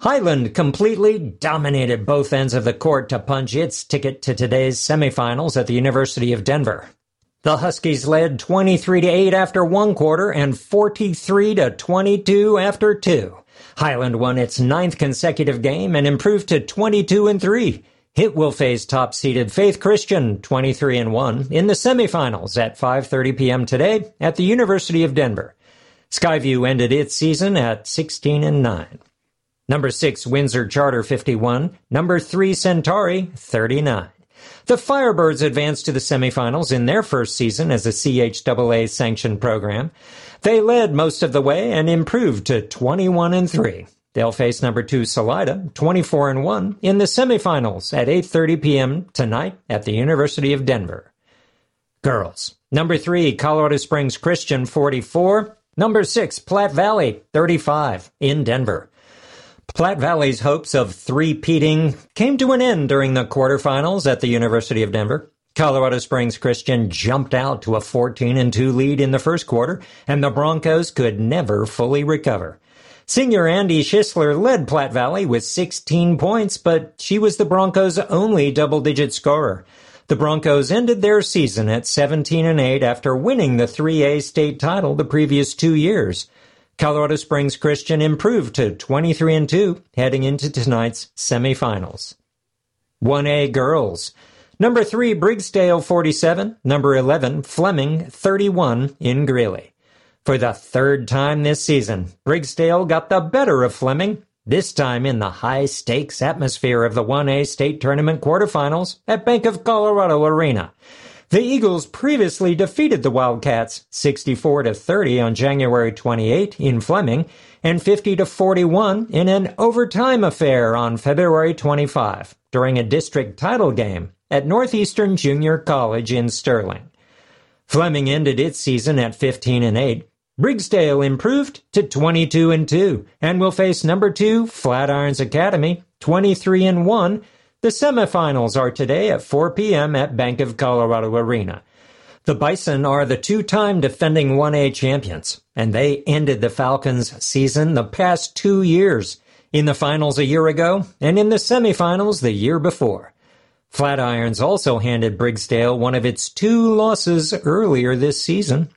Speaker 2: Highland completely dominated both ends of the court to punch its ticket to today's semifinals at the University of Denver. The Huskies led 23 to 8 after one quarter and 43 to 22 after two. Highland won its ninth consecutive game and improved to 22 and 3. It will face top-seeded Faith Christian, 23 and 1, in the semifinals at 5:30 p.m. today at the University of Denver. Skyview ended its season at 16 and 9. Number 6 Windsor Charter 51, number 3 Centauri 39. The Firebirds advanced to the semifinals in their first season as a CHAA sanctioned program. They led most of the way and improved to 21 and 3. They'll face number 2 Salida, 24 and 1, in the semifinals at 8:30 p.m. tonight at the University of Denver. Girls. Number 3 Colorado Springs Christian 44, number 6 Platte Valley 35 in Denver. Platte Valley's hopes of three-peating came to an end during the quarterfinals at the University of Denver. Colorado Springs Christian jumped out to a 14 and 2 lead in the first quarter, and the Broncos could never fully recover. Senior Andy Schisler led Platte Valley with 16 points, but she was the Broncos' only double-digit scorer. The Broncos ended their season at 17 and 8 after winning the 3A state title the previous two years. Colorado Springs Christian improved to 23 and 2 heading into tonight's semifinals. 1A girls. Number 3 Briggsdale 47, number 11 Fleming 31 in Greeley. For the third time this season, Briggsdale got the better of Fleming, this time in the high stakes atmosphere of the 1A state tournament quarterfinals at Bank of Colorado Arena. The Eagles previously defeated the Wildcats 64 to 30 on January 28 in Fleming and 50 to 41 in an overtime affair on February 25 during a district title game at Northeastern Junior College in Sterling. Fleming ended its season at 15 and 8. Briggsdale improved to 22 and 2 and will face number 2 Flatirons Academy 23 and 1 the semifinals are today at 4 p.m. at Bank of Colorado Arena. The Bison are the two-time defending 1A champions, and they ended the Falcons' season the past two years, in the finals a year ago and in the semifinals the year before. Flatirons also handed Briggsdale one of its two losses earlier this season.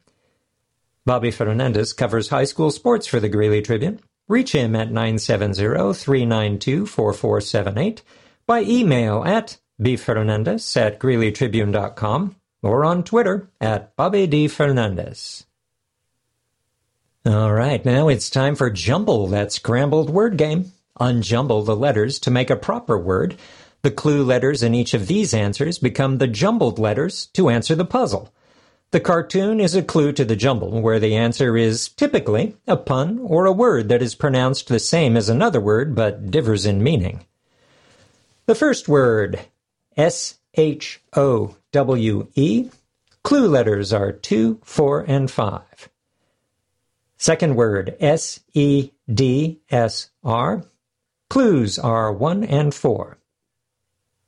Speaker 2: Bobby Fernandez covers high school sports for the Greeley Tribune. Reach him at 970-392-4478 by email at bfernandez at greeleytribune.com or on Twitter at Bobby D. Fernandez. All right, now it's time for Jumble, that scrambled word game. Unjumble the letters to make a proper word. The clue letters in each of these answers become the jumbled letters to answer the puzzle. The cartoon is a clue to the jumble, where the answer is typically a pun or a word that is pronounced the same as another word but differs in meaning. The first word, S H O W E. Clue letters are 2, 4, and 5. Second word, S E D S R. Clues are 1 and 4.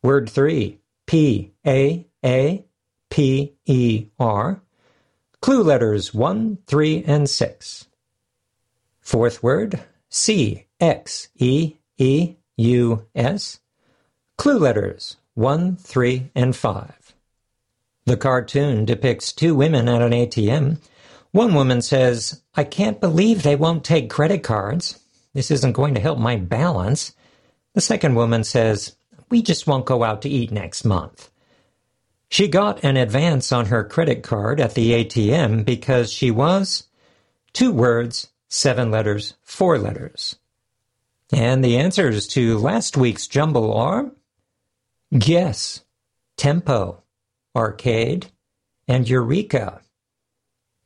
Speaker 2: Word 3, P A A P E R. Clue letters 1, 3, and 6. Fourth word, C X E E U S. Clue letters 1, 3, and 5. The cartoon depicts two women at an ATM. One woman says, I can't believe they won't take credit cards. This isn't going to help my balance. The second woman says, We just won't go out to eat next month. She got an advance on her credit card at the ATM because she was two words, seven letters, four letters. And the answers to last week's jumble are Guess, Tempo, Arcade, and Eureka.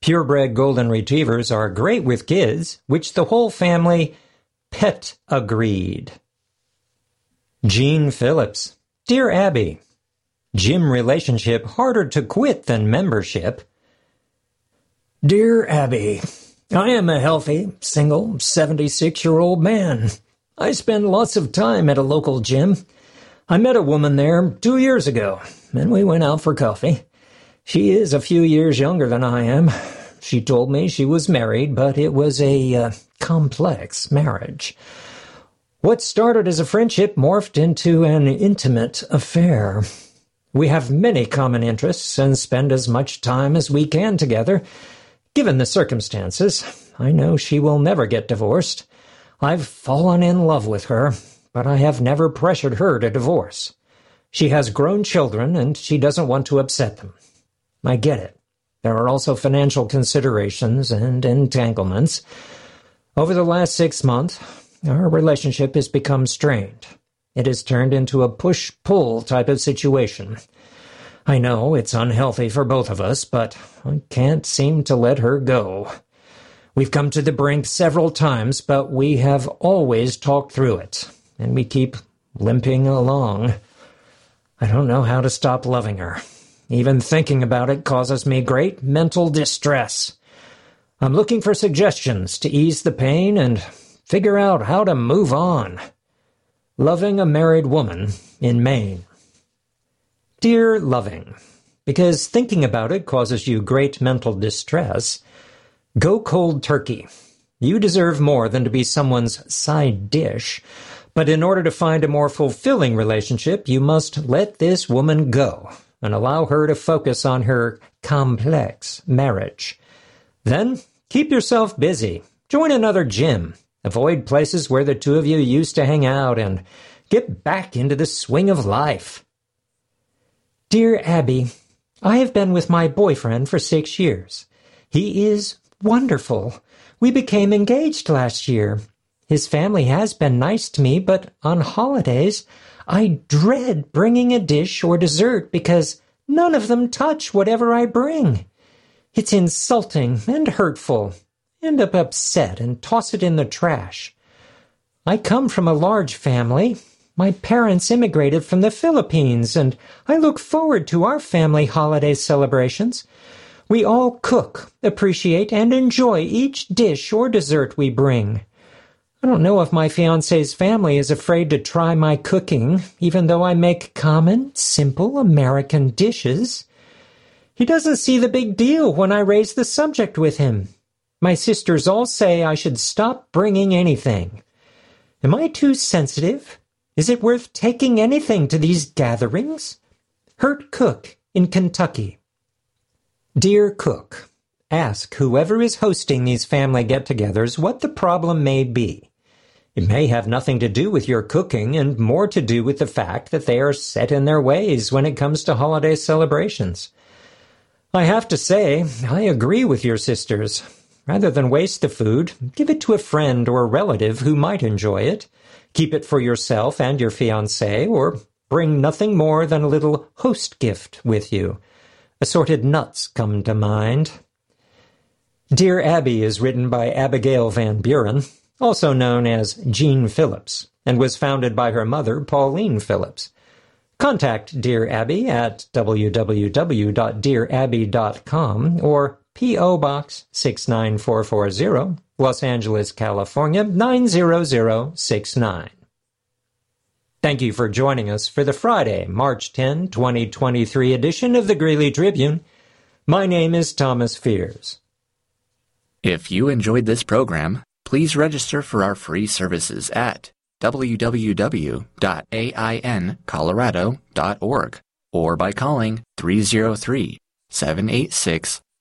Speaker 2: Purebred golden retrievers are great with kids, which the whole family pet agreed. Jeanne Phillips. Dear Abby, Gym relationship harder to quit than membership. Dear Abby, I am a healthy, single, 76 year old man. I spend lots of time at a local gym I met a woman there two years ago, and we went out for coffee. She is a few years younger than I am. She told me she was married, but it was a uh, complex marriage. What started as a friendship morphed into an intimate affair. We have many common interests and spend as much time as we can together. Given the circumstances, I know she will never get divorced. I've fallen in love with her, but I have never pressured her to divorce. She has grown children, and she doesn't want to upset them. I get it. There are also financial considerations and entanglements. Over the last six months, our relationship has become strained. It has turned into a push pull type of situation. I know it's unhealthy for both of us, but I can't seem to let her go. We've come to the brink several times, but we have always talked through it, and we keep limping along. I don't know how to stop loving her. Even thinking about it causes me great mental distress. I'm looking for suggestions to ease the pain and figure out how to move on. Loving a Married Woman in Maine. Dear Loving, because thinking about it causes you great mental distress, go cold turkey. You deserve more than to be someone's side dish, but in order to find a more fulfilling relationship, you must let this woman go and allow her to focus on her complex marriage. Then keep yourself busy. Join another gym. Avoid places where the two of you used to hang out and get back into the swing of life. Dear Abby, I have been with my boyfriend for six years. He is wonderful. We became engaged last year. His family has been nice to me, but on holidays, I dread bringing a dish or dessert because none of them touch whatever I bring. It's insulting and hurtful end up upset and toss it in the trash. I come from a large family. My parents immigrated from the Philippines, and I look forward to our family holiday celebrations. We all cook, appreciate, and enjoy each dish or dessert we bring. I don't know if my fiance's family is afraid to try my cooking, even though I make common, simple American dishes. He doesn't see the big deal when I raise the subject with him. My sisters all say I should stop bringing anything. Am I too sensitive? Is it worth taking anything to these gatherings? Hurt Cook in Kentucky. Dear Cook, ask whoever is hosting these family get togethers what the problem may be. It may have nothing to do with your cooking and more to do with the fact that they are set in their ways when it comes to holiday celebrations. I have to say, I agree with your sisters. Rather than waste the food, give it to a friend or a relative who might enjoy it. Keep it for yourself and your fiancé, or bring nothing more than a little host gift with you. Assorted nuts come to mind. Dear Abby is written by Abigail Van Buren, also known as Jeanne Phillips, and was founded by her mother, Pauline Phillips. Contact Dear Abby at www.dearabby.com or P.O. Box 69440, Los Angeles, California 90069. Thank you for joining us for the Friday, March 10, 2023 edition of the Greeley Tribune. My name is Thomas Fears.
Speaker 3: If you enjoyed this program, please register for our free services at www.aincolorado.org or by calling 303 786